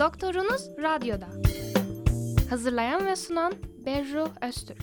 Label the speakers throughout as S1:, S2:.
S1: Doktorunuz Radyo'da. Hazırlayan ve sunan Berru Öztürk.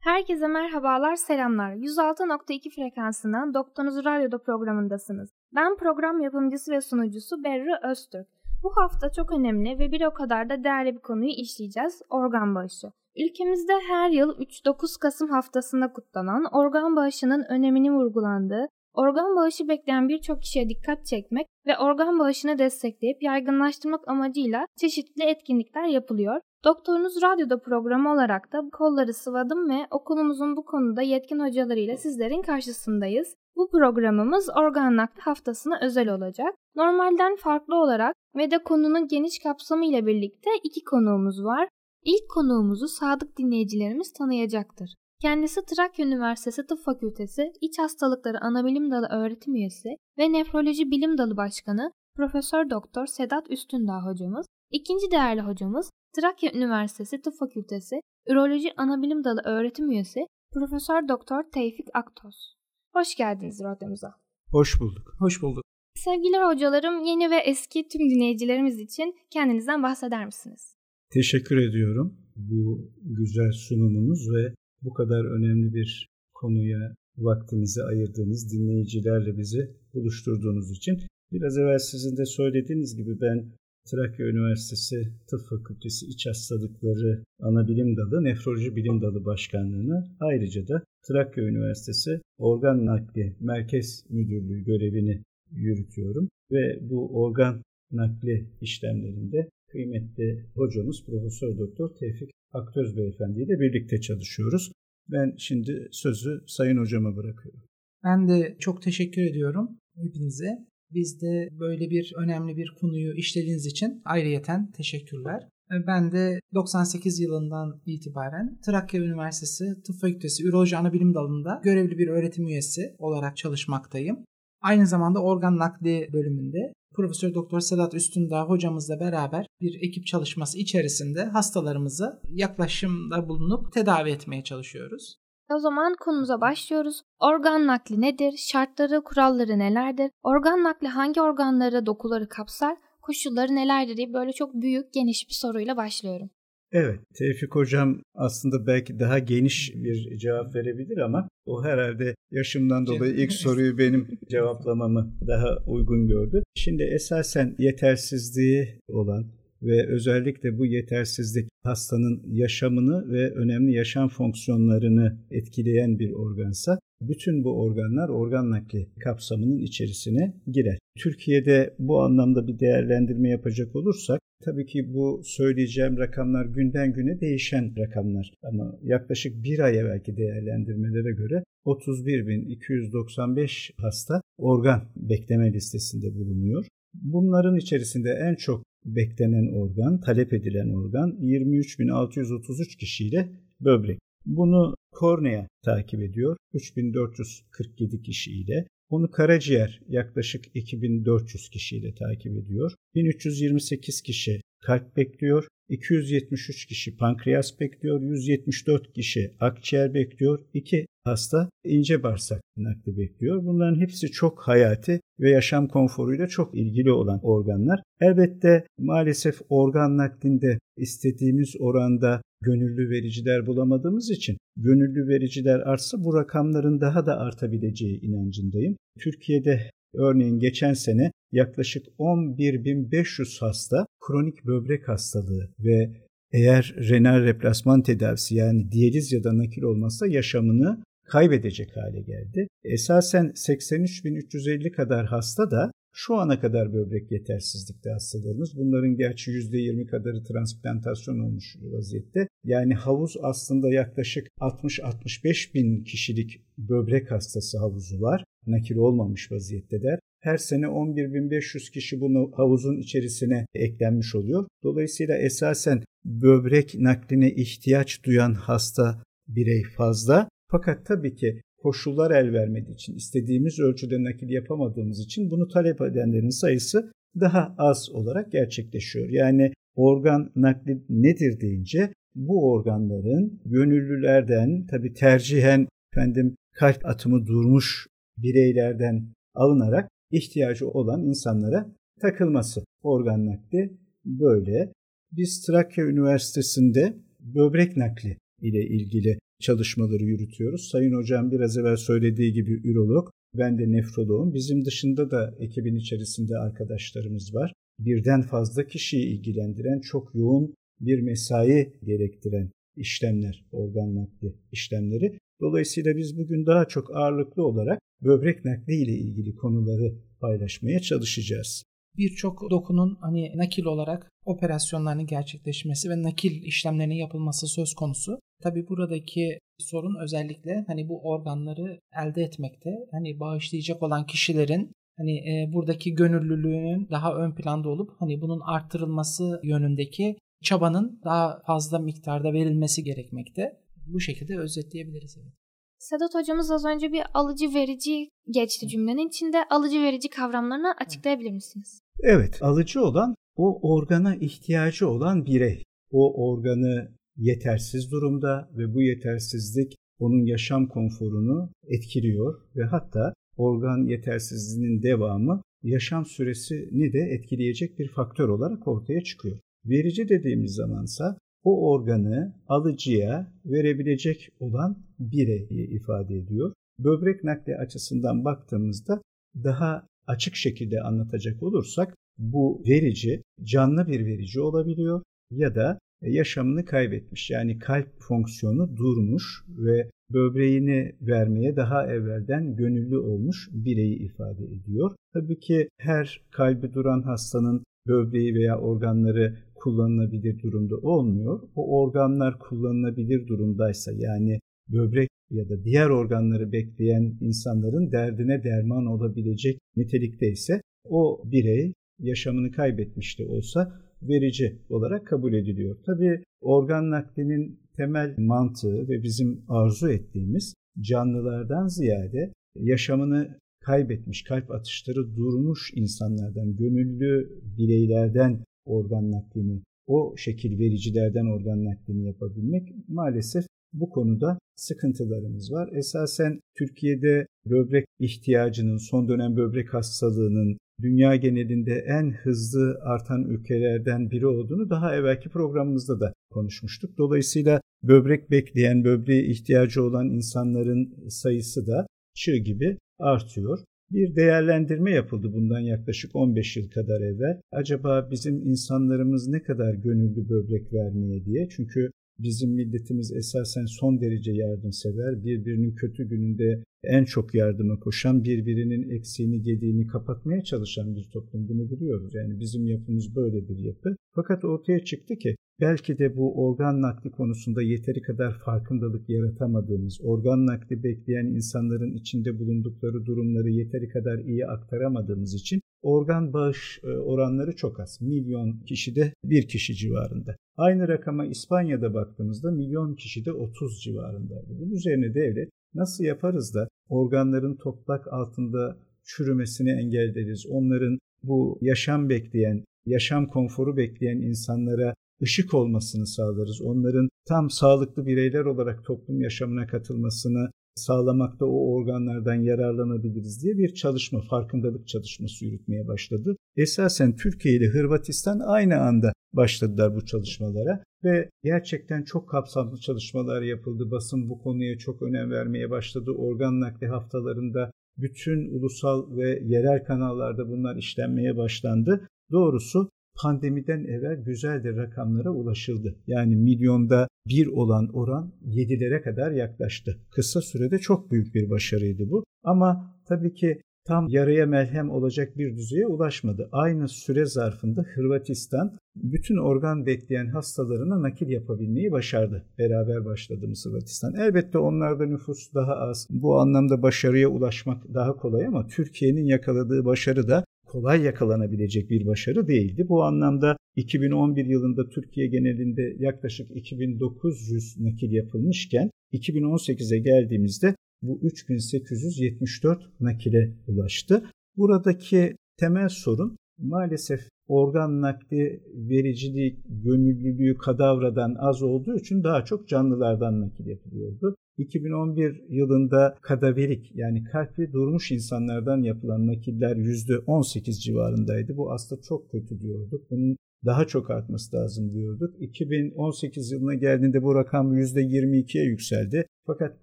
S1: Herkese merhabalar, selamlar. 106.2 frekansından Doktorunuz Radyo'da programındasınız. Ben program yapımcısı ve sunucusu Berru Öztürk. Bu hafta çok önemli ve bir o kadar da değerli bir konuyu işleyeceğiz, organ bağışı. Ülkemizde her yıl 3-9 Kasım haftasında kutlanan organ bağışının önemini vurgulandığı, organ bağışı bekleyen birçok kişiye dikkat çekmek ve organ bağışını destekleyip yaygınlaştırmak amacıyla çeşitli etkinlikler yapılıyor. Doktorunuz Radyo'da programı olarak da kolları sıvadım ve okulumuzun bu konuda yetkin hocalarıyla sizlerin karşısındayız. Bu programımız organ nakli haftasına özel olacak. Normalden farklı olarak ve de konunun geniş kapsamı ile birlikte iki konuğumuz var. İlk konuğumuzu sadık dinleyicilerimiz tanıyacaktır. Kendisi Trakya Üniversitesi Tıp Fakültesi İç Hastalıkları Anabilim Dalı öğretim üyesi ve Nefroloji Bilim Dalı Başkanı Profesör Doktor Sedat Üstündağ hocamız. İkinci değerli hocamız Trakya Üniversitesi Tıp Fakültesi Üroloji Anabilim Dalı öğretim üyesi Profesör Doktor Tevfik Aktoz. Hoş geldiniz radyomuza.
S2: Hoş bulduk.
S3: Hoş bulduk.
S1: Sevgili hocalarım, yeni ve eski tüm dinleyicilerimiz için kendinizden bahseder misiniz?
S2: Teşekkür ediyorum bu güzel sunumunuz ve bu kadar önemli bir konuya vaktinizi ayırdığınız dinleyicilerle bizi buluşturduğunuz için. Biraz evvel sizin de söylediğiniz gibi ben Trakya Üniversitesi Tıp Fakültesi İç Hastalıkları Anabilim Dalı Nefroloji Bilim Dalı Başkanlığı'nı ayrıca da Trakya Üniversitesi Organ Nakli Merkez Müdürlüğü görevini yürütüyorum ve bu organ nakli işlemlerinde kıymetli hocamız Profesör Doktor Tevfik Aktöz Beyefendi ile birlikte çalışıyoruz. Ben şimdi sözü Sayın Hocama bırakıyorum.
S3: Ben de çok teşekkür ediyorum hepinize. Biz de böyle bir önemli bir konuyu işlediğiniz için ayrıyeten teşekkürler. Ben de 98 yılından itibaren Trakya Üniversitesi Tıp Fakültesi Üroloji Anabilim Dalı'nda görevli bir öğretim üyesi olarak çalışmaktayım. Aynı zamanda organ nakli bölümünde Profesör Doktor Sedat Üstündağ hocamızla beraber bir ekip çalışması içerisinde hastalarımızı yaklaşımda bulunup tedavi etmeye çalışıyoruz.
S1: O zaman konumuza başlıyoruz. Organ nakli nedir? Şartları, kuralları nelerdir? Organ nakli hangi organları, dokuları kapsar? Koşulları nelerdir diye böyle çok büyük, geniş bir soruyla başlıyorum.
S2: Evet, Tevfik Hocam aslında belki daha geniş bir cevap verebilir ama o herhalde yaşımdan dolayı ilk soruyu benim cevaplamamı daha uygun gördü. Şimdi esasen yetersizliği olan ve özellikle bu yetersizlik hastanın yaşamını ve önemli yaşam fonksiyonlarını etkileyen bir organsa bütün bu organlar organ nakli kapsamının içerisine girer. Türkiye'de bu anlamda bir değerlendirme yapacak olursak tabii ki bu söyleyeceğim rakamlar günden güne değişen rakamlar ama yaklaşık bir ay evvelki değerlendirmelere göre 31.295 hasta organ bekleme listesinde bulunuyor. Bunların içerisinde en çok beklenen organ, talep edilen organ 23.633 kişiyle böbrek. Bunu kornea takip ediyor 3447 kişiyle. Onu karaciğer yaklaşık 2400 kişiyle takip ediyor. 1328 kişi kalp bekliyor. 273 kişi pankreas bekliyor, 174 kişi akciğer bekliyor, 2 hasta ince bağırsak nakli bekliyor. Bunların hepsi çok hayati ve yaşam konforuyla çok ilgili olan organlar. Elbette maalesef organ naklinde istediğimiz oranda gönüllü vericiler bulamadığımız için gönüllü vericiler artsa bu rakamların daha da artabileceği inancındayım. Türkiye'de örneğin geçen sene yaklaşık 11.500 hasta kronik böbrek hastalığı ve eğer renal replasman tedavisi yani diyaliz ya da nakil olmazsa yaşamını kaybedecek hale geldi. Esasen 83.350 kadar hasta da şu ana kadar böbrek yetersizlikte hastalarımız. Bunların gerçi %20 kadarı transplantasyon olmuş vaziyette. Yani havuz aslında yaklaşık 60-65 bin kişilik böbrek hastası havuzu var. Nakil olmamış vaziyetteler. Her sene 11.500 kişi bunu havuzun içerisine eklenmiş oluyor. Dolayısıyla esasen böbrek nakline ihtiyaç duyan hasta birey fazla. Fakat tabii ki koşullar el vermediği için, istediğimiz ölçüde nakil yapamadığımız için bunu talep edenlerin sayısı daha az olarak gerçekleşiyor. Yani organ nakli nedir deyince bu organların gönüllülerden tabi tercihen efendim kalp atımı durmuş bireylerden alınarak ihtiyacı olan insanlara takılması. Organ nakli böyle. Biz Trakya Üniversitesi'nde böbrek nakli ile ilgili çalışmaları yürütüyoruz. Sayın hocam biraz evvel söylediği gibi ürolog, ben de nefroloğum. Bizim dışında da ekibin içerisinde arkadaşlarımız var. Birden fazla kişiyi ilgilendiren çok yoğun bir mesai gerektiren işlemler, organ nakli işlemleri. Dolayısıyla biz bugün daha çok ağırlıklı olarak böbrek nakli ile ilgili konuları paylaşmaya çalışacağız.
S3: Birçok dokunun hani nakil olarak operasyonlarının gerçekleşmesi ve nakil işlemlerinin yapılması söz konusu. Tabi buradaki sorun özellikle hani bu organları elde etmekte. Hani bağışlayacak olan kişilerin hani e, buradaki gönüllülüğünün daha ön planda olup hani bunun arttırılması yönündeki çabanın daha fazla miktarda verilmesi gerekmekte. Bu şekilde özetleyebiliriz. Evet.
S1: Sedat hocamız az önce bir alıcı verici geçti cümlenin içinde. Alıcı verici kavramlarını açıklayabilir misiniz?
S2: Evet, alıcı olan o organa ihtiyacı olan birey. O organı yetersiz durumda ve bu yetersizlik onun yaşam konforunu etkiliyor ve hatta organ yetersizliğinin devamı yaşam süresini de etkileyecek bir faktör olarak ortaya çıkıyor. Verici dediğimiz zamansa o organı alıcıya verebilecek olan bireyi ifade ediyor. Böbrek nakli açısından baktığımızda daha açık şekilde anlatacak olursak bu verici canlı bir verici olabiliyor ya da yaşamını kaybetmiş yani kalp fonksiyonu durmuş ve böbreğini vermeye daha evvelden gönüllü olmuş bireyi ifade ediyor. Tabii ki her kalbi duran hastanın böbreği veya organları kullanılabilir durumda olmuyor. O organlar kullanılabilir durumdaysa yani böbrek ya da diğer organları bekleyen insanların derdine derman olabilecek nitelikte ise o birey yaşamını kaybetmiş de olsa verici olarak kabul ediliyor. Tabii organ naklinin temel mantığı ve bizim arzu ettiğimiz canlılardan ziyade yaşamını kaybetmiş, kalp atışları durmuş insanlardan, gönüllü bireylerden organ naklini, o şekil vericilerden organ naklini yapabilmek maalesef bu konuda sıkıntılarımız var. Esasen Türkiye'de böbrek ihtiyacının, son dönem böbrek hastalığının dünya genelinde en hızlı artan ülkelerden biri olduğunu daha evvelki programımızda da konuşmuştuk. Dolayısıyla böbrek bekleyen, böbreğe ihtiyacı olan insanların sayısı da çığ gibi artıyor. Bir değerlendirme yapıldı bundan yaklaşık 15 yıl kadar evvel. Acaba bizim insanlarımız ne kadar gönüllü böbrek vermeye diye. Çünkü Bizim milletimiz esasen son derece yardımsever, birbirinin kötü gününde en çok yardıma koşan, birbirinin eksiğini, gediğini kapatmaya çalışan bir toplum. Bunu biliyoruz. Yani bizim yapımız böyle bir yapı. Fakat ortaya çıktı ki belki de bu organ nakli konusunda yeteri kadar farkındalık yaratamadığımız, organ nakli bekleyen insanların içinde bulundukları durumları yeteri kadar iyi aktaramadığımız için organ bağış e, oranları çok az. Milyon kişide bir kişi civarında. Aynı rakama İspanya'da baktığımızda milyon kişide 30 civarındaydı. Bunun üzerine devlet nasıl yaparız da organların toprak altında çürümesini engelleriz, onların bu yaşam bekleyen, yaşam konforu bekleyen insanlara ışık olmasını sağlarız. Onların tam sağlıklı bireyler olarak toplum yaşamına katılmasını sağlamakta o organlardan yararlanabiliriz diye bir çalışma, farkındalık çalışması yürütmeye başladı. Esasen Türkiye ile Hırvatistan aynı anda başladılar bu çalışmalara ve gerçekten çok kapsamlı çalışmalar yapıldı. Basın bu konuya çok önem vermeye başladı. Organ nakli haftalarında bütün ulusal ve yerel kanallarda bunlar işlenmeye başlandı. Doğrusu pandemiden evvel güzel de rakamlara ulaşıldı. Yani milyonda bir olan oran yedilere kadar yaklaştı. Kısa sürede çok büyük bir başarıydı bu. Ama tabii ki tam yaraya melhem olacak bir düzeye ulaşmadı. Aynı süre zarfında Hırvatistan bütün organ bekleyen hastalarına nakil yapabilmeyi başardı. Beraber başladığımız Hırvatistan. Elbette onlarda nüfus daha az. Bu anlamda başarıya ulaşmak daha kolay ama Türkiye'nin yakaladığı başarı da kolay yakalanabilecek bir başarı değildi. Bu anlamda 2011 yılında Türkiye genelinde yaklaşık 2900 nakil yapılmışken 2018'e geldiğimizde bu 3874 nakile ulaştı. Buradaki temel sorun maalesef organ nakli vericiliği, gönüllülüğü kadavradan az olduğu için daha çok canlılardan nakil yapılıyordu. 2011 yılında kadaverik yani kalbi durmuş insanlardan yapılan nakiller %18 civarındaydı. Bu aslında çok kötü diyorduk. Bunun daha çok artması lazım diyorduk. 2018 yılına geldiğinde bu rakam %22'ye yükseldi. Fakat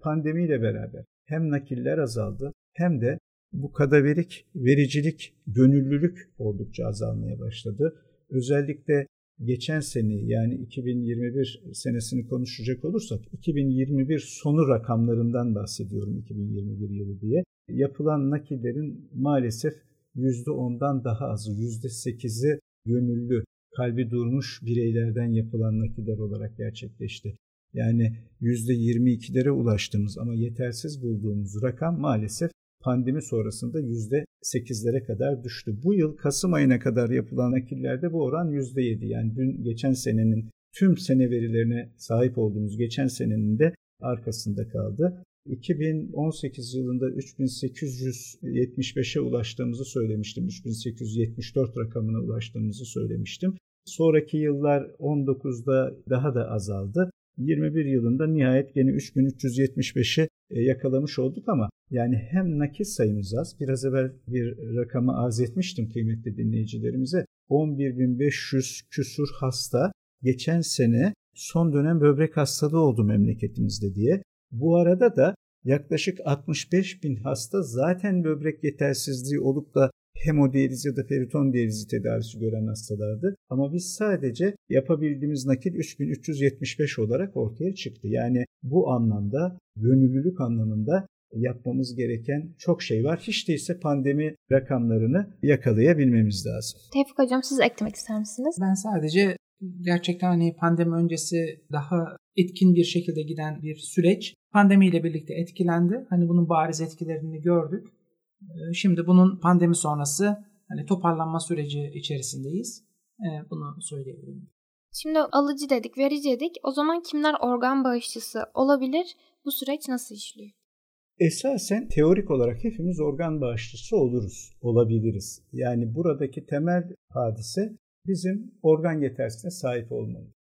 S2: pandemiyle beraber hem nakiller azaldı hem de bu kadaverik vericilik, gönüllülük oldukça azalmaya başladı. Özellikle geçen seneyi yani 2021 senesini konuşacak olursak 2021 sonu rakamlarından bahsediyorum 2021 yılı diye. Yapılan nakillerin maalesef %10'dan daha azı %8'i gönüllü kalbi durmuş bireylerden yapılan nakiller olarak gerçekleşti. Yani %22'lere ulaştığımız ama yetersiz bulduğumuz rakam maalesef pandemi sonrasında %8'lere kadar düştü. Bu yıl Kasım ayına kadar yapılan nakillerde bu oran %7. Yani dün geçen senenin tüm sene verilerine sahip olduğumuz geçen senenin de arkasında kaldı. 2018 yılında 3875'e ulaştığımızı söylemiştim. 3874 rakamına ulaştığımızı söylemiştim. Sonraki yıllar 19'da daha da azaldı. 21 yılında nihayet gene 3375'i e, yakalamış olduk ama yani hem nakit sayımız az, biraz evvel bir rakamı arz etmiştim kıymetli dinleyicilerimize. 11.500 küsur hasta geçen sene son dönem böbrek hastalığı oldu memleketimizde diye. Bu arada da yaklaşık 65 bin hasta zaten böbrek yetersizliği olup da hemodiyaliz ya da periton diyalizi tedavisi gören hastalardı. Ama biz sadece yapabildiğimiz nakil 3375 olarak ortaya çıktı. Yani bu anlamda gönüllülük anlamında yapmamız gereken çok şey var. Hiç değilse pandemi rakamlarını yakalayabilmemiz lazım.
S1: Tevfik Hocam siz eklemek ister misiniz?
S3: Ben sadece gerçekten hani pandemi öncesi daha etkin bir şekilde giden bir süreç pandemiyle birlikte etkilendi. Hani bunun bariz etkilerini gördük. Ee, şimdi bunun pandemi sonrası hani toparlanma süreci içerisindeyiz. Ee, bunu söyleyebilirim.
S1: Şimdi alıcı dedik, verici dedik. O zaman kimler organ bağışçısı olabilir? Bu süreç nasıl işliyor?
S2: Esasen teorik olarak hepimiz organ bağışçısı oluruz, olabiliriz. Yani buradaki temel hadise bizim organ yetersizliğine sahip olmamız.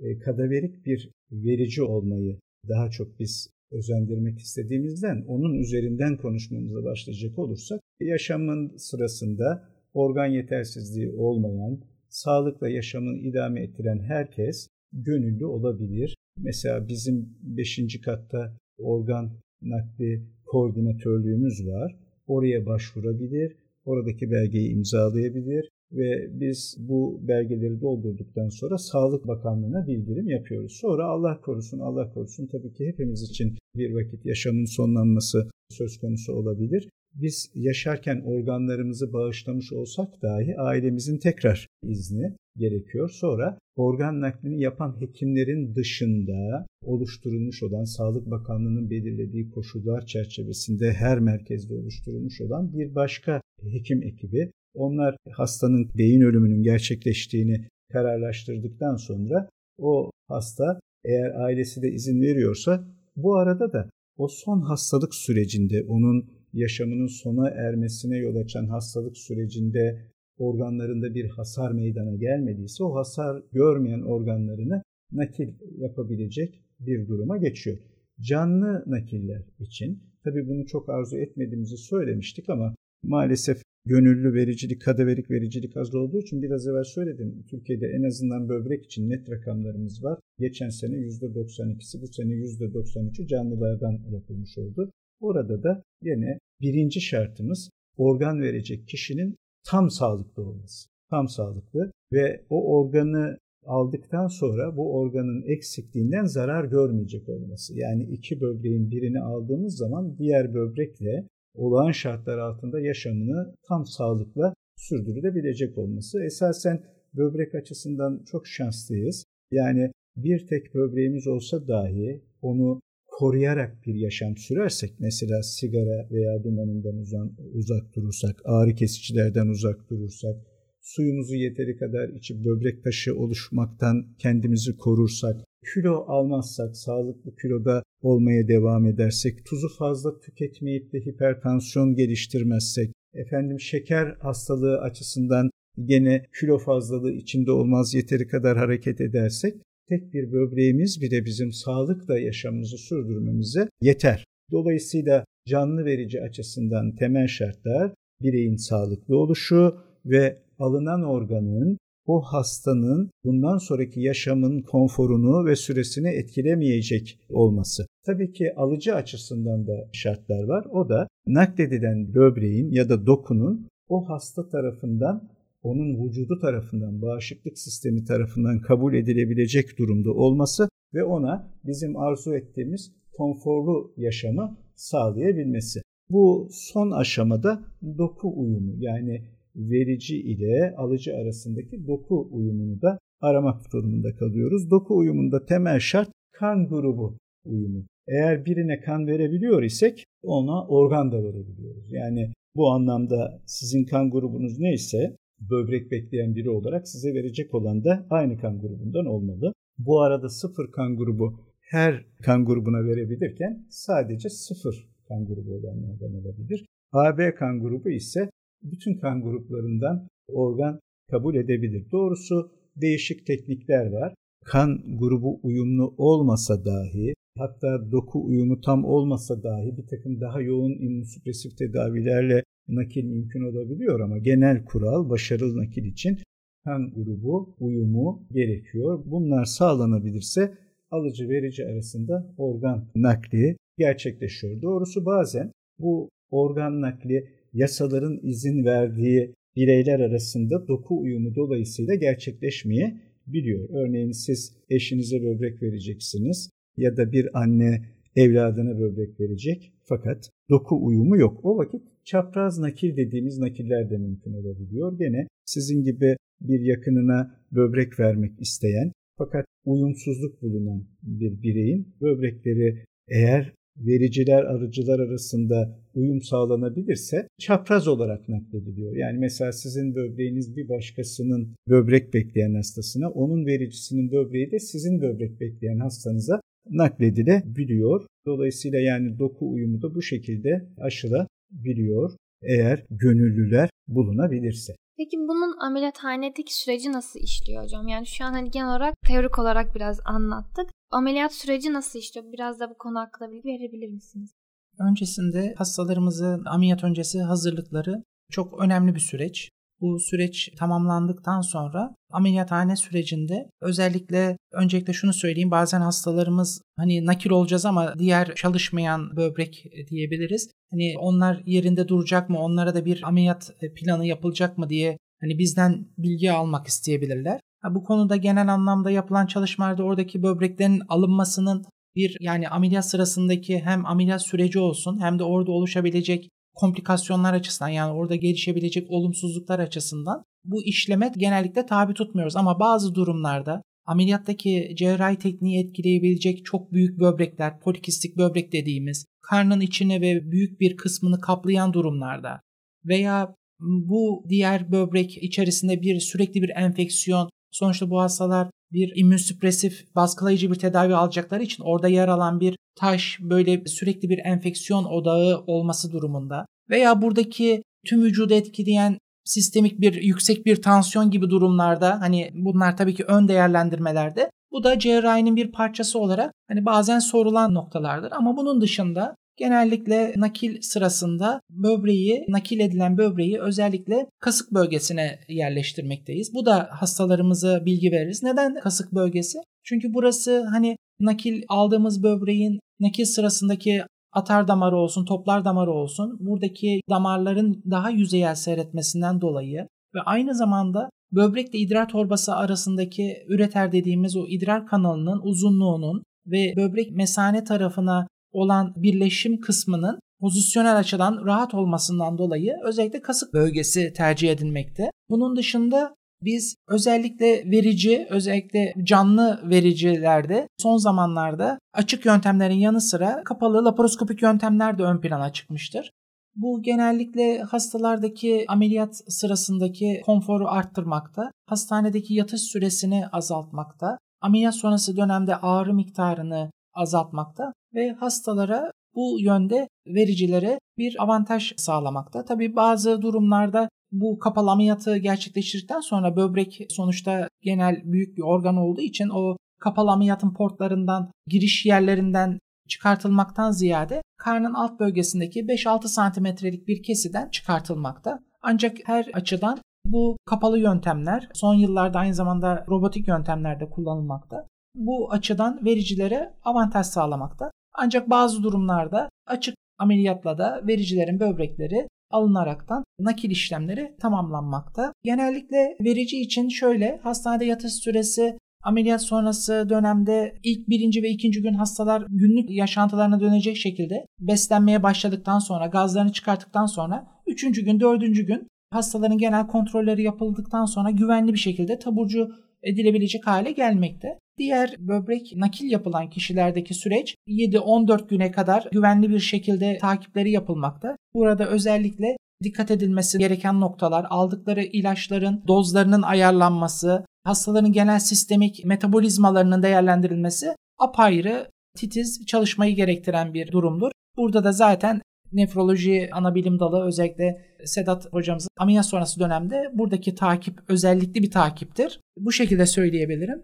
S2: E, kadaverik bir verici olmayı daha çok biz özendirmek istediğimizden onun üzerinden konuşmamıza başlayacak olursak yaşamın sırasında organ yetersizliği olmayan, sağlıkla yaşamını idame ettiren herkes gönüllü olabilir. Mesela bizim 5. katta organ nakli koordinatörlüğümüz var. Oraya başvurabilir, oradaki belgeyi imzalayabilir ve biz bu belgeleri doldurduktan sonra Sağlık Bakanlığı'na bildirim yapıyoruz. Sonra Allah korusun, Allah korusun tabii ki hepimiz için bir vakit yaşamın sonlanması söz konusu olabilir. Biz yaşarken organlarımızı bağışlamış olsak dahi ailemizin tekrar izni gerekiyor. Sonra organ naklini yapan hekimlerin dışında oluşturulmuş olan Sağlık Bakanlığı'nın belirlediği koşullar çerçevesinde her merkezde oluşturulmuş olan bir başka hekim ekibi onlar hastanın beyin ölümünün gerçekleştiğini kararlaştırdıktan sonra o hasta eğer ailesi de izin veriyorsa bu arada da o son hastalık sürecinde onun yaşamının sona ermesine yol açan hastalık sürecinde organlarında bir hasar meydana gelmediyse o hasar görmeyen organlarını nakil yapabilecek bir duruma geçiyor. Canlı nakiller için tabii bunu çok arzu etmediğimizi söylemiştik ama maalesef gönüllü vericilik, kadeverik vericilik az olduğu için biraz evvel söyledim. Türkiye'de en azından böbrek için net rakamlarımız var. Geçen sene %92'si, bu sene %93'ü canlılardan yapılmış oldu. Orada da yine birinci şartımız organ verecek kişinin tam sağlıklı olması. Tam sağlıklı ve o organı aldıktan sonra bu organın eksikliğinden zarar görmeyecek olması. Yani iki böbreğin birini aldığımız zaman diğer böbrekle olağan şartlar altında yaşamını tam sağlıkla sürdürülebilecek olması. Esasen böbrek açısından çok şanslıyız. Yani bir tek böbreğimiz olsa dahi onu koruyarak bir yaşam sürersek mesela sigara veya dumanından uzak durursak, ağrı kesicilerden uzak durursak, suyumuzu yeteri kadar içip böbrek taşı oluşmaktan kendimizi korursak, kilo almazsak, sağlıklı kiloda olmaya devam edersek, tuzu fazla tüketmeyip de hipertansiyon geliştirmezsek, efendim şeker hastalığı açısından gene kilo fazlalığı içinde olmaz yeteri kadar hareket edersek tek bir böbreğimiz bile bizim sağlıkla yaşamımızı sürdürmemize yeter. Dolayısıyla canlı verici açısından temel şartlar bireyin sağlıklı oluşu ve alınan organın o hastanın bundan sonraki yaşamın konforunu ve süresini etkilemeyecek olması. Tabii ki alıcı açısından da şartlar var. O da nakledilen böbreğin ya da dokunun o hasta tarafından onun vücudu tarafından, bağışıklık sistemi tarafından kabul edilebilecek durumda olması ve ona bizim arzu ettiğimiz konforlu yaşamı sağlayabilmesi. Bu son aşamada doku uyumu yani verici ile alıcı arasındaki doku uyumunu da aramak durumunda kalıyoruz. Doku uyumunda temel şart kan grubu uyumu. Eğer birine kan verebiliyor isek ona organ da verebiliyoruz. Yani bu anlamda sizin kan grubunuz neyse böbrek bekleyen biri olarak size verecek olan da aynı kan grubundan olmalı. Bu arada sıfır kan grubu her kan grubuna verebilirken sadece sıfır kan grubu olanlardan olabilir. AB kan grubu ise bütün kan gruplarından organ kabul edebilir. Doğrusu değişik teknikler var. Kan grubu uyumlu olmasa dahi hatta doku uyumu tam olmasa dahi bir takım daha yoğun immünsüpresif tedavilerle nakil mümkün olabiliyor ama genel kural başarılı nakil için kan grubu uyumu gerekiyor. Bunlar sağlanabilirse alıcı verici arasında organ nakli gerçekleşiyor. Doğrusu bazen bu organ nakli yasaların izin verdiği bireyler arasında doku uyumu dolayısıyla gerçekleşmeyebiliyor. Örneğin siz eşinize böbrek vereceksiniz ya da bir anne evladına böbrek verecek fakat doku uyumu yok. O vakit çapraz nakil dediğimiz nakiller de mümkün olabiliyor. Gene sizin gibi bir yakınına böbrek vermek isteyen fakat uyumsuzluk bulunan bir bireyin böbrekleri eğer vericiler arıcılar arasında uyum sağlanabilirse çapraz olarak naklediliyor. Yani mesela sizin böbreğiniz bir başkasının böbrek bekleyen hastasına, onun vericisinin böbreği de sizin böbrek bekleyen hastanıza nakledilebiliyor. Dolayısıyla yani doku uyumu da bu şekilde aşılabiliyor eğer gönüllüler bulunabilirse.
S1: Peki bunun ameliyathanedeki süreci nasıl işliyor hocam? Yani şu an hani genel olarak teorik olarak biraz anlattık. Ameliyat süreci nasıl işliyor? Biraz da bu konu hakkında bilgi verebilir misiniz?
S3: Öncesinde hastalarımızın ameliyat öncesi hazırlıkları çok önemli bir süreç. Bu süreç tamamlandıktan sonra ameliyathane sürecinde özellikle öncelikle şunu söyleyeyim bazen hastalarımız hani nakil olacağız ama diğer çalışmayan böbrek diyebiliriz. Hani onlar yerinde duracak mı onlara da bir ameliyat planı yapılacak mı diye hani bizden bilgi almak isteyebilirler. bu konuda genel anlamda yapılan çalışmalarda oradaki böbreklerin alınmasının bir yani ameliyat sırasındaki hem ameliyat süreci olsun hem de orada oluşabilecek komplikasyonlar açısından yani orada gelişebilecek olumsuzluklar açısından bu işleme genellikle tabi tutmuyoruz. Ama bazı durumlarda ameliyattaki cerrahi tekniği etkileyebilecek çok büyük böbrekler, polikistik böbrek dediğimiz karnın içine ve büyük bir kısmını kaplayan durumlarda veya bu diğer böbrek içerisinde bir sürekli bir enfeksiyon sonuçta bu hastalar bir immünsüpresif baskılayıcı bir tedavi alacakları için orada yer alan bir taş böyle sürekli bir enfeksiyon odağı olması durumunda veya buradaki tüm vücudu etkileyen sistemik bir yüksek bir tansiyon gibi durumlarda hani bunlar tabii ki ön değerlendirmelerde bu da cerrahinin bir parçası olarak hani bazen sorulan noktalardır. Ama bunun dışında genellikle nakil sırasında böbreği, nakil edilen böbreği özellikle kasık bölgesine yerleştirmekteyiz. Bu da hastalarımıza bilgi veririz. Neden kasık bölgesi? Çünkü burası hani nakil aldığımız böbreğin nakil sırasındaki atar damarı olsun, toplar damarı olsun buradaki damarların daha yüzeyel seyretmesinden dolayı ve aynı zamanda böbrekle idrar torbası arasındaki üreter dediğimiz o idrar kanalının uzunluğunun ve böbrek mesane tarafına olan birleşim kısmının pozisyonel açıdan rahat olmasından dolayı özellikle kasık bölgesi tercih edilmekte. Bunun dışında biz özellikle verici, özellikle canlı vericilerde son zamanlarda açık yöntemlerin yanı sıra kapalı laparoskopik yöntemler de ön plana çıkmıştır. Bu genellikle hastalardaki ameliyat sırasındaki konforu arttırmakta, hastanedeki yatış süresini azaltmakta, ameliyat sonrası dönemde ağrı miktarını azaltmakta ve hastalara bu yönde vericilere bir avantaj sağlamakta. Tabi bazı durumlarda bu kapalı ameliyatı gerçekleştirdikten sonra böbrek sonuçta genel büyük bir organ olduğu için o kapalı ameliyatın portlarından, giriş yerlerinden çıkartılmaktan ziyade karnın alt bölgesindeki 5-6 santimetrelik bir kesiden çıkartılmakta. Ancak her açıdan bu kapalı yöntemler son yıllarda aynı zamanda robotik yöntemlerde kullanılmakta. Bu açıdan vericilere avantaj sağlamakta. Ancak bazı durumlarda açık ameliyatla da vericilerin böbrekleri alınaraktan nakil işlemleri tamamlanmakta. Genellikle verici için şöyle hastanede yatış süresi ameliyat sonrası dönemde ilk birinci ve ikinci gün hastalar günlük yaşantılarına dönecek şekilde beslenmeye başladıktan sonra gazlarını çıkarttıktan sonra üçüncü gün dördüncü gün hastaların genel kontrolleri yapıldıktan sonra güvenli bir şekilde taburcu edilebilecek hale gelmekte. Diğer böbrek nakil yapılan kişilerdeki süreç 7-14 güne kadar güvenli bir şekilde takipleri yapılmakta. Burada özellikle dikkat edilmesi gereken noktalar aldıkları ilaçların dozlarının ayarlanması, hastaların genel sistemik metabolizmalarının değerlendirilmesi apayrı titiz çalışmayı gerektiren bir durumdur. Burada da zaten nefroloji ana bilim dalı özellikle Sedat hocamızın ameliyat sonrası dönemde buradaki takip özellikli bir takiptir. Bu şekilde söyleyebilirim.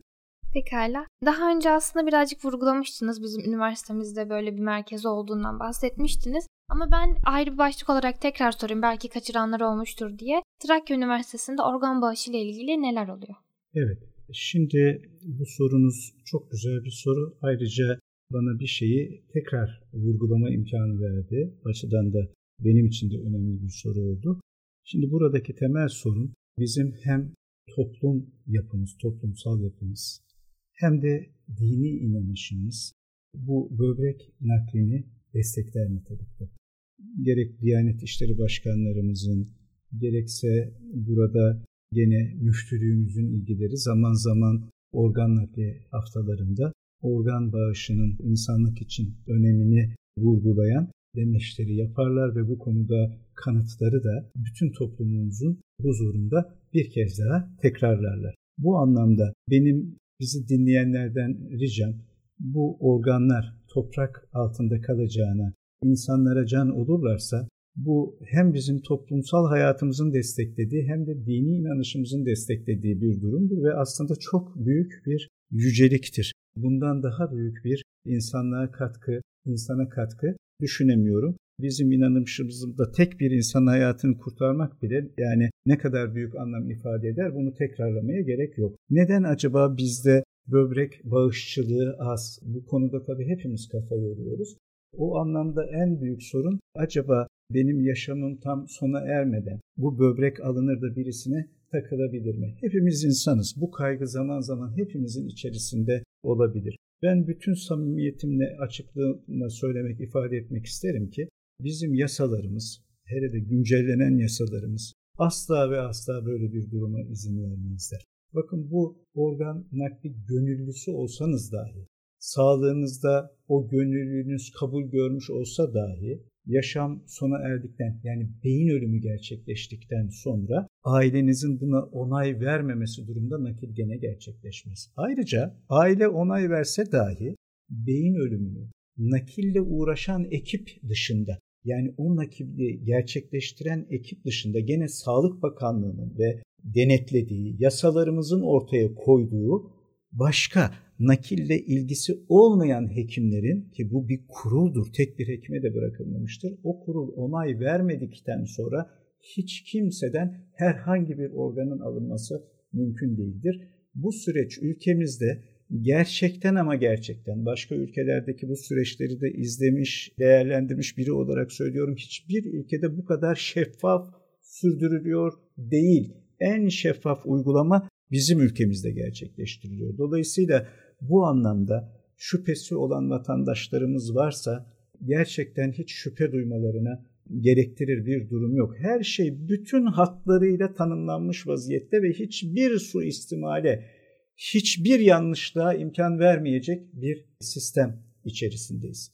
S1: Pekala. Daha önce aslında birazcık vurgulamıştınız. Bizim üniversitemizde böyle bir merkez olduğundan bahsetmiştiniz. Ama ben ayrı bir başlık olarak tekrar sorayım belki kaçıranlar olmuştur diye. Trakya Üniversitesi'nde organ bağışı ile ilgili neler oluyor?
S2: Evet. Şimdi bu sorunuz çok güzel bir soru. Ayrıca bana bir şeyi tekrar vurgulama imkanı verdi. Açıdan da benim için de önemli bir soru oldu. Şimdi buradaki temel sorun bizim hem toplum yapımız, toplumsal yapımız hem de dini inanışımız bu böbrek naklini destekler nitelikte. Gerek Diyanet İşleri Başkanlarımızın gerekse burada gene müftülüğümüzün ilgileri zaman zaman organ nakli haftalarında organ bağışının insanlık için önemini vurgulayan demeçleri yaparlar ve bu konuda kanıtları da bütün toplumumuzun huzurunda bir kez daha tekrarlarlar. Bu anlamda benim bizi dinleyenlerden ricam bu organlar toprak altında kalacağına, insanlara can olurlarsa bu hem bizim toplumsal hayatımızın desteklediği hem de dini inanışımızın desteklediği bir durumdur ve aslında çok büyük bir yüceliktir. Bundan daha büyük bir insanlığa katkı, insana katkı düşünemiyorum. Bizim inanışımızda tek bir insan hayatını kurtarmak bile yani ne kadar büyük anlam ifade eder bunu tekrarlamaya gerek yok. Neden acaba bizde böbrek bağışçılığı az? Bu konuda tabii hepimiz kafa yoruyoruz. O anlamda en büyük sorun acaba benim yaşamım tam sona ermeden bu böbrek alınır da birisine takılabilir mi? Hepimiz insanız. Bu kaygı zaman zaman hepimizin içerisinde olabilir. Ben bütün samimiyetimle, açıklığımla söylemek, ifade etmek isterim ki bizim yasalarımız, hele de güncellenen yasalarımız asla ve asla böyle bir duruma izin vermezler. Bakın bu organ nakli gönüllüsü olsanız dahi, sağlığınızda o gönüllülüğünüz kabul görmüş olsa dahi yaşam sona erdikten yani beyin ölümü gerçekleştikten sonra ailenizin buna onay vermemesi durumda nakil gene gerçekleşmez. Ayrıca aile onay verse dahi beyin ölümünü nakille uğraşan ekip dışında yani o nakili gerçekleştiren ekip dışında gene Sağlık Bakanlığı'nın ve denetlediği, yasalarımızın ortaya koyduğu başka nakille ilgisi olmayan hekimlerin ki bu bir kuruldur, tek bir hekime de bırakılmamıştır. O kurul onay vermedikten sonra hiç kimseden herhangi bir organın alınması mümkün değildir. Bu süreç ülkemizde gerçekten ama gerçekten başka ülkelerdeki bu süreçleri de izlemiş, değerlendirmiş biri olarak söylüyorum. Hiçbir ülkede bu kadar şeffaf sürdürülüyor değil. En şeffaf uygulama bizim ülkemizde gerçekleştiriliyor. Dolayısıyla bu anlamda şüphesi olan vatandaşlarımız varsa gerçekten hiç şüphe duymalarına gerektirir bir durum yok. Her şey bütün hatlarıyla tanımlanmış vaziyette ve hiçbir suistimale, hiçbir yanlışlığa imkan vermeyecek bir sistem içerisindeyiz.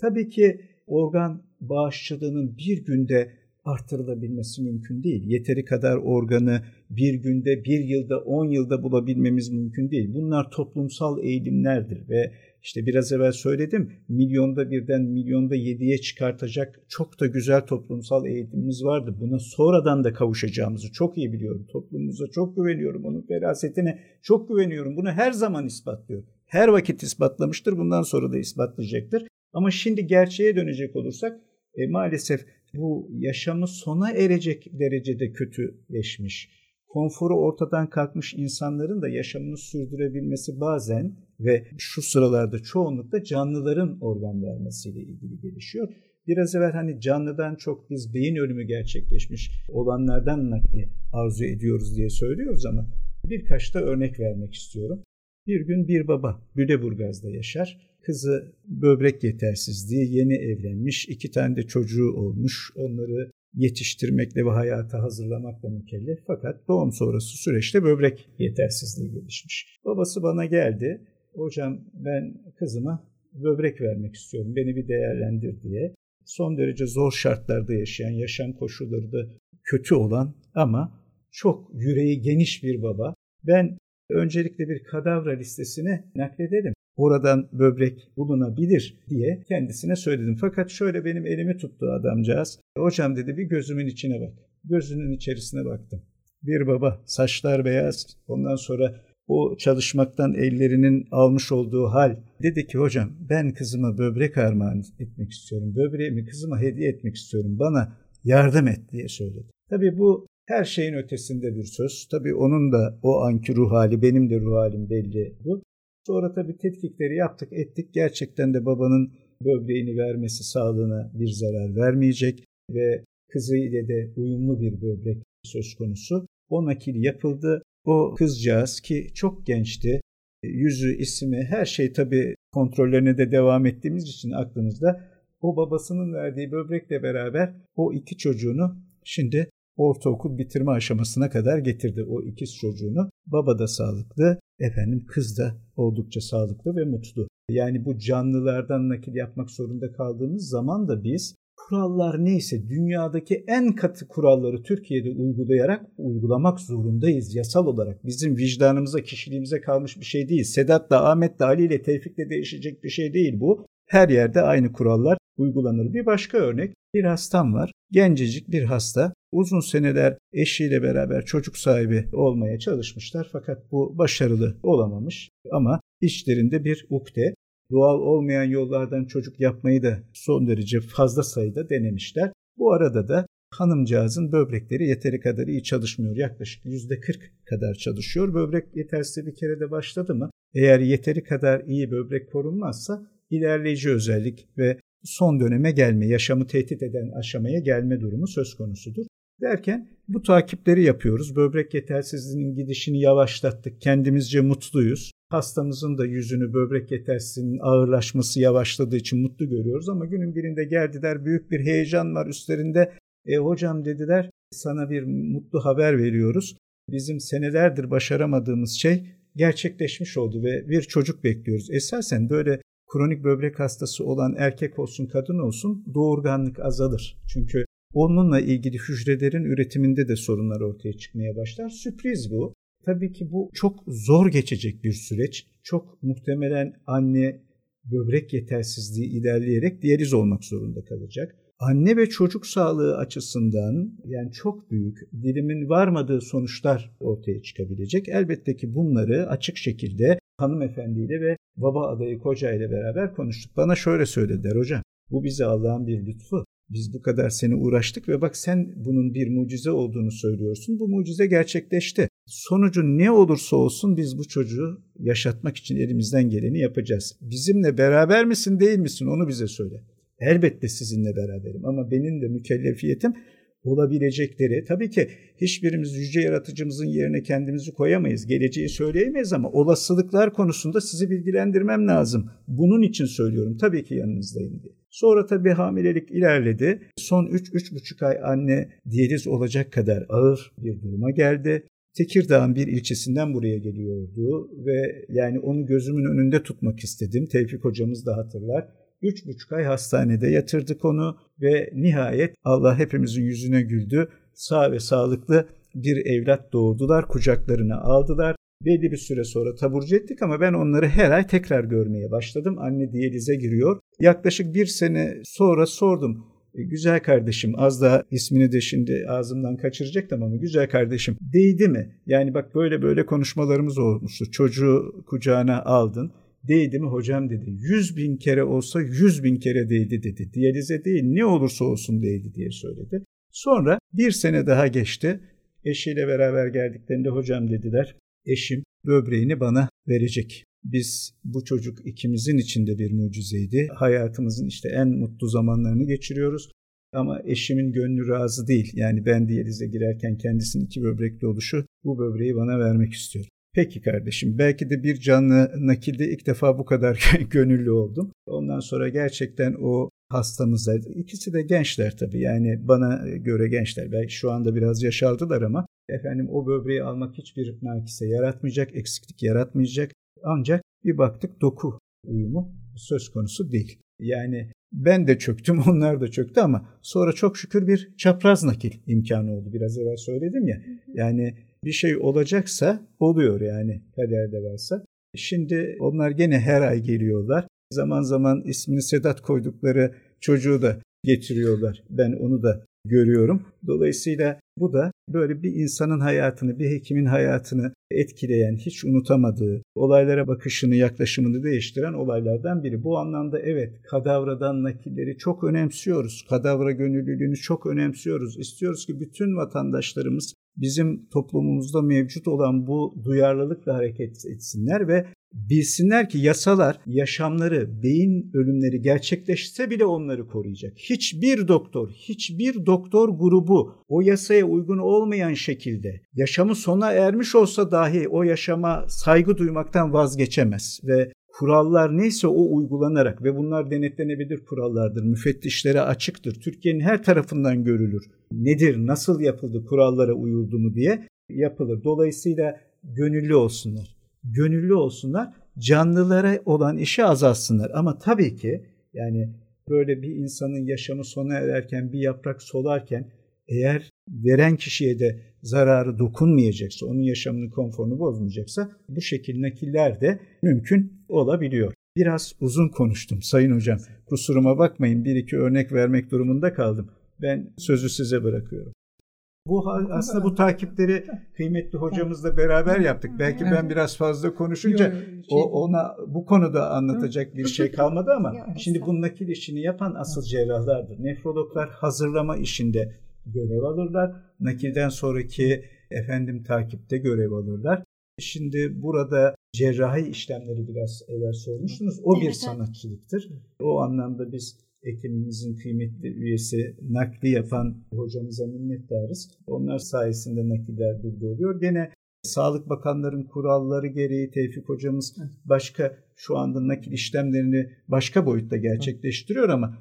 S2: Tabii ki organ bağışçılığının bir günde artırılabilmesi mümkün değil. Yeteri kadar organı bir günde, bir yılda, on yılda bulabilmemiz mümkün değil. Bunlar toplumsal eğilimlerdir ve işte biraz evvel söyledim milyonda birden milyonda yediye çıkartacak çok da güzel toplumsal eğitimimiz vardı. Buna sonradan da kavuşacağımızı çok iyi biliyorum. Toplumumuza çok güveniyorum. Onun ferasetine çok güveniyorum. Bunu her zaman ispatlıyorum. her vakit ispatlamıştır. Bundan sonra da ispatlayacaktır. Ama şimdi gerçeğe dönecek olursak e, maalesef bu yaşamı sona erecek derecede kötüleşmiş, konforu ortadan kalkmış insanların da yaşamını sürdürebilmesi bazen ve şu sıralarda çoğunlukla canlıların organ vermesiyle ilgili gelişiyor. Biraz evvel hani canlıdan çok biz beyin ölümü gerçekleşmiş olanlardan nakli arzu ediyoruz diye söylüyoruz ama birkaç da örnek vermek istiyorum. Bir gün bir baba Lüleburgaz'da yaşar. Kızı böbrek yetersizliği yeni evlenmiş. iki tane de çocuğu olmuş. Onları yetiştirmekle ve hayata hazırlamakla mükellef. Fakat doğum sonrası süreçte böbrek yetersizliği gelişmiş. Babası bana geldi. Hocam ben kızıma böbrek vermek istiyorum. Beni bir değerlendir diye. Son derece zor şartlarda yaşayan, yaşam koşulları da kötü olan ama çok yüreği geniş bir baba. Ben öncelikle bir kadavra listesine nakledelim. Oradan böbrek bulunabilir diye kendisine söyledim. Fakat şöyle benim elimi tuttu adamcağız. Hocam dedi bir gözümün içine bak. Gözünün içerisine baktım. Bir baba, saçlar beyaz. Ondan sonra o çalışmaktan ellerinin almış olduğu hal. Dedi ki hocam ben kızıma böbrek armağan etmek istiyorum. Böbreğimi kızıma hediye etmek istiyorum. Bana yardım et diye söyledi. Tabii bu her şeyin ötesinde bir söz. Tabii onun da o anki ruh hali, benim de ruh halim belli bu. Sonra tabii tetkikleri yaptık, ettik. Gerçekten de babanın böbreğini vermesi sağlığına bir zarar vermeyecek ve kızı ile de uyumlu bir böbrek söz konusu. O nakil yapıldı. O kızcağız ki çok gençti, yüzü, ismi, her şey tabii kontrollerine de devam ettiğimiz için aklımızda o babasının verdiği böbrekle beraber o iki çocuğunu şimdi ortaokul bitirme aşamasına kadar getirdi o ikiz çocuğunu. Baba da sağlıklı, efendim kız da oldukça sağlıklı ve mutlu. Yani bu canlılardan nakil yapmak zorunda kaldığımız zaman da biz kurallar neyse dünyadaki en katı kuralları Türkiye'de uygulayarak uygulamak zorundayız yasal olarak. Bizim vicdanımıza, kişiliğimize kalmış bir şey değil. Sedat'la, Ahmet'le, Ali ile Tevfik'le değişecek bir şey değil bu. Her yerde aynı kurallar uygulanır. Bir başka örnek bir hastam var. Gencecik bir hasta. Uzun seneler eşiyle beraber çocuk sahibi olmaya çalışmışlar fakat bu başarılı olamamış. Ama içlerinde bir ukde, doğal olmayan yollardan çocuk yapmayı da son derece fazla sayıda denemişler. Bu arada da hanımcağızın böbrekleri yeteri kadar iyi çalışmıyor. Yaklaşık %40 kadar çalışıyor. Böbrek yetersizliği bir kere de başladı mı eğer yeteri kadar iyi böbrek korunmazsa ilerleyici özellik ve son döneme gelme, yaşamı tehdit eden aşamaya gelme durumu söz konusudur. Derken bu takipleri yapıyoruz. Böbrek yetersizliğinin gidişini yavaşlattık. Kendimizce mutluyuz. Hastamızın da yüzünü böbrek yetersizliğinin ağırlaşması yavaşladığı için mutlu görüyoruz ama günün birinde geldiler büyük bir heyecan var üstlerinde. E hocam dediler sana bir mutlu haber veriyoruz. Bizim senelerdir başaramadığımız şey gerçekleşmiş oldu ve bir çocuk bekliyoruz. Esasen böyle kronik böbrek hastası olan erkek olsun kadın olsun doğurganlık azalır. Çünkü onunla ilgili hücrelerin üretiminde de sorunlar ortaya çıkmaya başlar. Sürpriz bu. Tabii ki bu çok zor geçecek bir süreç. Çok muhtemelen anne böbrek yetersizliği ilerleyerek diyaliz olmak zorunda kalacak. Anne ve çocuk sağlığı açısından yani çok büyük dilimin varmadığı sonuçlar ortaya çıkabilecek. Elbette ki bunları açık şekilde hanımefendiyle ve baba adayı koca ile beraber konuştuk. Bana şöyle söylediler hocam. Bu bize Allah'ın bir lütfu. Biz bu kadar seni uğraştık ve bak sen bunun bir mucize olduğunu söylüyorsun. Bu mucize gerçekleşti. Sonucu ne olursa olsun biz bu çocuğu yaşatmak için elimizden geleni yapacağız. Bizimle beraber misin değil misin onu bize söyle. Elbette sizinle beraberim ama benim de mükellefiyetim olabilecekleri tabii ki hiçbirimiz yüce yaratıcımızın yerine kendimizi koyamayız. Geleceği söyleyemeyiz ama olasılıklar konusunda sizi bilgilendirmem lazım. Bunun için söylüyorum tabii ki yanınızdayım diye. Sonra tabii hamilelik ilerledi. Son 3-3,5 ay anne diyaliz olacak kadar ağır bir duruma geldi. Tekirdağ'ın bir ilçesinden buraya geliyordu ve yani onu gözümün önünde tutmak istedim. Tevfik hocamız da hatırlar. Üç buçuk ay hastanede yatırdık onu ve nihayet Allah hepimizin yüzüne güldü. Sağ ve sağlıklı bir evlat doğurdular, kucaklarına aldılar. Belli bir süre sonra taburcu ettik ama ben onları her ay tekrar görmeye başladım. Anne diyalize giriyor. Yaklaşık bir sene sonra sordum. E, güzel kardeşim az da ismini de şimdi ağzımdan kaçıracaktım ama güzel kardeşim değdi mi? Yani bak böyle böyle konuşmalarımız olmuştu. Çocuğu kucağına aldın Değdi mi hocam dedi. Yüz bin kere olsa yüz bin kere değdi dedi. Diyalize değil ne olursa olsun değdi diye söyledi. Sonra bir sene daha geçti. Eşiyle beraber geldiklerinde hocam dediler. Eşim böbreğini bana verecek. Biz bu çocuk ikimizin içinde bir mucizeydi. Hayatımızın işte en mutlu zamanlarını geçiriyoruz. Ama eşimin gönlü razı değil. Yani ben diyalize girerken kendisinin iki böbrekli oluşu bu böbreği bana vermek istiyor. Peki kardeşim belki de bir canlı nakilde ilk defa bu kadar gönüllü oldum. Ondan sonra gerçekten o hastamızlar ikisi de gençler tabii yani bana göre gençler belki şu anda biraz yaşaldılar ama efendim o böbreği almak hiçbir nakise yaratmayacak, eksiklik yaratmayacak. Ancak bir baktık doku uyumu söz konusu değil. Yani ben de çöktüm, onlar da çöktü ama sonra çok şükür bir çapraz nakil imkanı oldu. Biraz evvel söyledim ya. Yani bir şey olacaksa oluyor yani kaderde varsa. Şimdi onlar gene her ay geliyorlar. Zaman zaman ismini Sedat koydukları çocuğu da getiriyorlar. Ben onu da görüyorum. Dolayısıyla bu da böyle bir insanın hayatını, bir hekimin hayatını etkileyen, hiç unutamadığı, olaylara bakışını, yaklaşımını değiştiren olaylardan biri. Bu anlamda evet kadavradan nakilleri çok önemsiyoruz. Kadavra gönüllülüğünü çok önemsiyoruz. İstiyoruz ki bütün vatandaşlarımız bizim toplumumuzda mevcut olan bu duyarlılıkla hareket etsinler ve bilsinler ki yasalar yaşamları, beyin ölümleri gerçekleşse bile onları koruyacak. Hiçbir doktor, hiçbir doktor grubu o yasaya uygun olmayan şekilde yaşamı sona ermiş olsa dahi o yaşama saygı duymaktan vazgeçemez ve kurallar neyse o uygulanarak ve bunlar denetlenebilir kurallardır. Müfettişlere açıktır. Türkiye'nin her tarafından görülür. Nedir, nasıl yapıldı, kurallara uyuldu mu diye yapılır. Dolayısıyla gönüllü olsunlar. Gönüllü olsunlar. Canlılara olan işi azaltsınlar. Ama tabii ki yani böyle bir insanın yaşamı sona ererken bir yaprak solarken eğer veren kişiye de zararı dokunmayacaksa, onun yaşamının konforunu bozmayacaksa bu şekil nakiller de mümkün olabiliyor. Biraz uzun konuştum Sayın Hocam. Kusuruma bakmayın bir iki örnek vermek durumunda kaldım. Ben sözü size bırakıyorum. Bu aslında bu takipleri kıymetli hocamızla beraber yaptık. Belki ben biraz fazla konuşunca o ona bu konuda anlatacak bir şey kalmadı ama şimdi bu nakil işini yapan asıl cerrahlardır. Nefrologlar hazırlama işinde görev alırlar. Nakilden sonraki efendim takipte görev alırlar. Şimdi burada cerrahi işlemleri biraz evvel sormuştunuz. O bir sanatçılıktır. O anlamda biz ekibimizin kıymetli üyesi nakli yapan hocamıza minnettarız. Onlar sayesinde nakiller burada oluyor. Gene Sağlık Bakanların kuralları gereği Tevfik hocamız başka şu anda nakil işlemlerini başka boyutta gerçekleştiriyor ama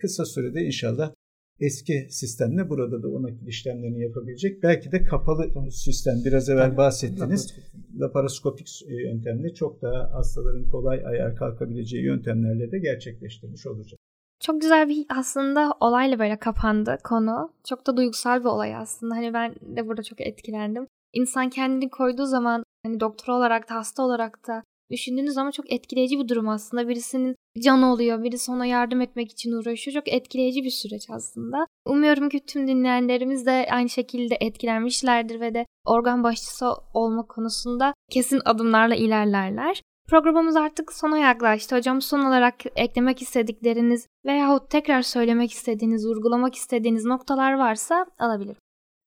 S2: kısa sürede inşallah eski sistemle burada da o nakil işlemlerini yapabilecek. Belki de kapalı sistem biraz evvel bahsettiniz. Laparoskopik yöntemle çok daha hastaların kolay ayağa kalkabileceği yöntemlerle de gerçekleştirmiş olacak.
S1: Çok güzel bir aslında olayla böyle kapandı konu. Çok da duygusal bir olay aslında. Hani ben de burada çok etkilendim. İnsan kendini koyduğu zaman hani doktor olarak da hasta olarak da düşündüğünüz zaman çok etkileyici bir durum aslında. Birisinin canı oluyor, birisi ona yardım etmek için uğraşıyor. Çok etkileyici bir süreç aslında. Umuyorum ki tüm dinleyenlerimiz de aynı şekilde etkilenmişlerdir ve de organ başçısı olma konusunda kesin adımlarla ilerlerler. Programımız artık sona yaklaştı. Hocam son olarak eklemek istedikleriniz veyahut tekrar söylemek istediğiniz, vurgulamak istediğiniz noktalar varsa alabilirim.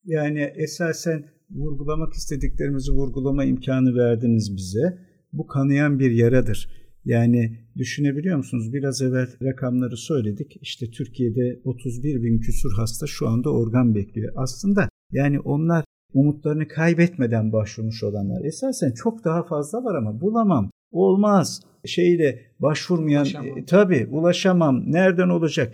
S2: Yani esasen vurgulamak istediklerimizi vurgulama imkanı verdiniz bize. Bu kanayan bir yaradır. Yani düşünebiliyor musunuz? Biraz evvel rakamları söyledik. İşte Türkiye'de 31 bin küsur hasta şu anda organ bekliyor. Aslında yani onlar umutlarını kaybetmeden başvurmuş olanlar. Esasen çok daha fazla var ama bulamam. Olmaz. Şeyle başvurmayan ulaşamam. e, tabii ulaşamam. Nereden olacak?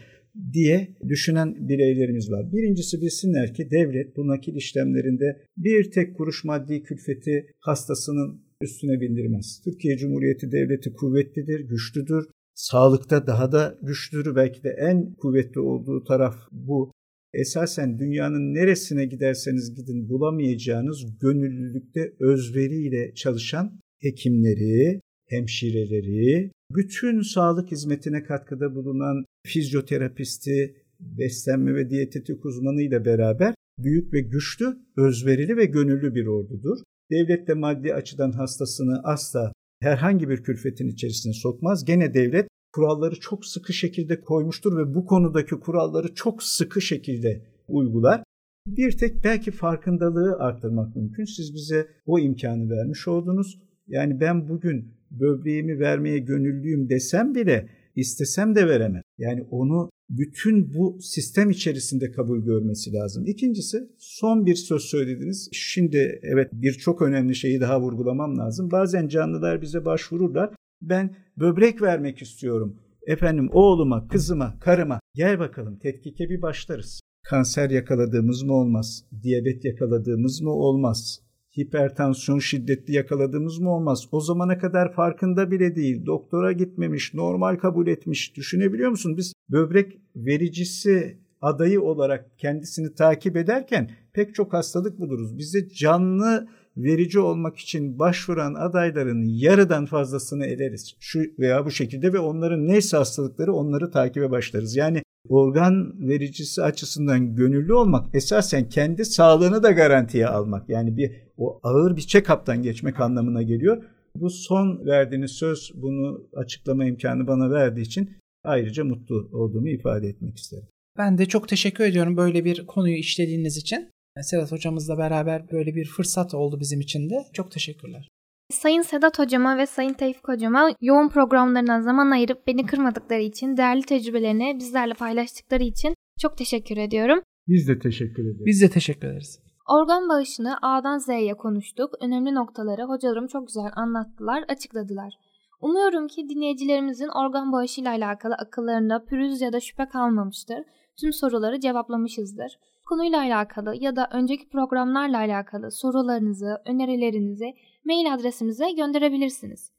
S2: diye düşünen bireylerimiz var. Birincisi bilsinler ki devlet bu nakil işlemlerinde bir tek kuruş maddi külfeti hastasının üstüne bindirmez. Türkiye Cumhuriyeti Devleti kuvvetlidir, güçlüdür. Sağlıkta daha da güçlüdür. Belki de en kuvvetli olduğu taraf bu. Esasen dünyanın neresine giderseniz gidin bulamayacağınız gönüllülükte özveriyle çalışan hekimleri, hemşireleri, bütün sağlık hizmetine katkıda bulunan fizyoterapisti, beslenme ve diyetetik uzmanıyla beraber büyük ve güçlü, özverili ve gönüllü bir ordudur. Devlet de maddi açıdan hastasını asla herhangi bir külfetin içerisine sokmaz. Gene devlet kuralları çok sıkı şekilde koymuştur ve bu konudaki kuralları çok sıkı şekilde uygular. Bir tek belki farkındalığı arttırmak mümkün. Siz bize o imkanı vermiş oldunuz. Yani ben bugün böbreğimi vermeye gönüllüyüm desem bile istesem de veremem. Yani onu bütün bu sistem içerisinde kabul görmesi lazım. İkincisi son bir söz söylediniz. Şimdi evet bir çok önemli şeyi daha vurgulamam lazım. Bazen canlılar bize başvururlar. Ben böbrek vermek istiyorum. Efendim oğluma, kızıma, karıma gel bakalım tetkike bir başlarız. Kanser yakaladığımız mı olmaz? Diyabet yakaladığımız mı olmaz? Hipertansiyon şiddetli yakaladığımız mı olmaz? O zamana kadar farkında bile değil. Doktora gitmemiş, normal kabul etmiş. Düşünebiliyor musun? Biz böbrek vericisi adayı olarak kendisini takip ederken pek çok hastalık buluruz. Bize canlı verici olmak için başvuran adayların yarıdan fazlasını eleriz. Şu veya bu şekilde ve onların neyse hastalıkları onları takibe başlarız. Yani organ vericisi açısından gönüllü olmak esasen kendi sağlığını da garantiye almak. Yani bir o ağır bir check-up'tan geçmek anlamına geliyor. Bu son verdiğiniz söz bunu açıklama imkanı bana verdiği için ayrıca mutlu olduğumu ifade etmek isterim.
S3: Ben de çok teşekkür ediyorum böyle bir konuyu işlediğiniz için. Sedat hocamızla beraber böyle bir fırsat oldu bizim için de. Çok teşekkürler.
S1: Sayın Sedat hocama ve Sayın Tevfik hocama yoğun programlarına zaman ayırıp beni kırmadıkları için, değerli tecrübelerini bizlerle paylaştıkları için çok teşekkür ediyorum.
S2: Biz de teşekkür ederiz.
S3: Biz de teşekkür ederiz.
S1: Organ bağışını A'dan Z'ye konuştuk. Önemli noktaları hocalarım çok güzel anlattılar, açıkladılar. Umuyorum ki dinleyicilerimizin organ bağışıyla alakalı akıllarında pürüz ya da şüphe kalmamıştır. Tüm soruları cevaplamışızdır. Konuyla alakalı ya da önceki programlarla alakalı sorularınızı, önerilerinizi mail adresimize gönderebilirsiniz.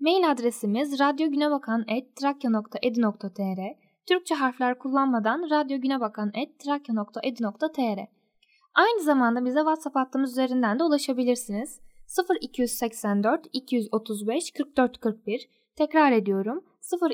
S1: Mail adresimiz radyogünebakan.trakya.edu.tr Türkçe harfler kullanmadan radyogünebakan.trakya.edu.tr Aynı zamanda bize WhatsApp hattımız üzerinden de ulaşabilirsiniz. 0284 235 44 41 Tekrar ediyorum.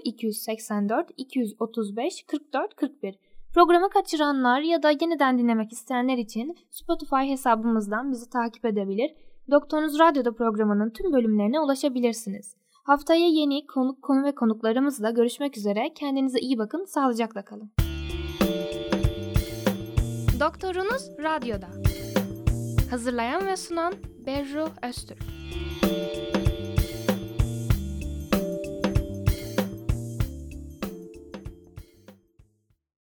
S1: 0284 235 44 41 Programı kaçıranlar ya da yeniden dinlemek isteyenler için Spotify hesabımızdan bizi takip edebilir. Doktorunuz Radyo'da programının tüm bölümlerine ulaşabilirsiniz. Haftaya yeni konuk konu ve konuklarımızla görüşmek üzere. Kendinize iyi bakın, sağlıcakla kalın. Doktorunuz Radyo'da. Hazırlayan ve sunan Berru Öztürk.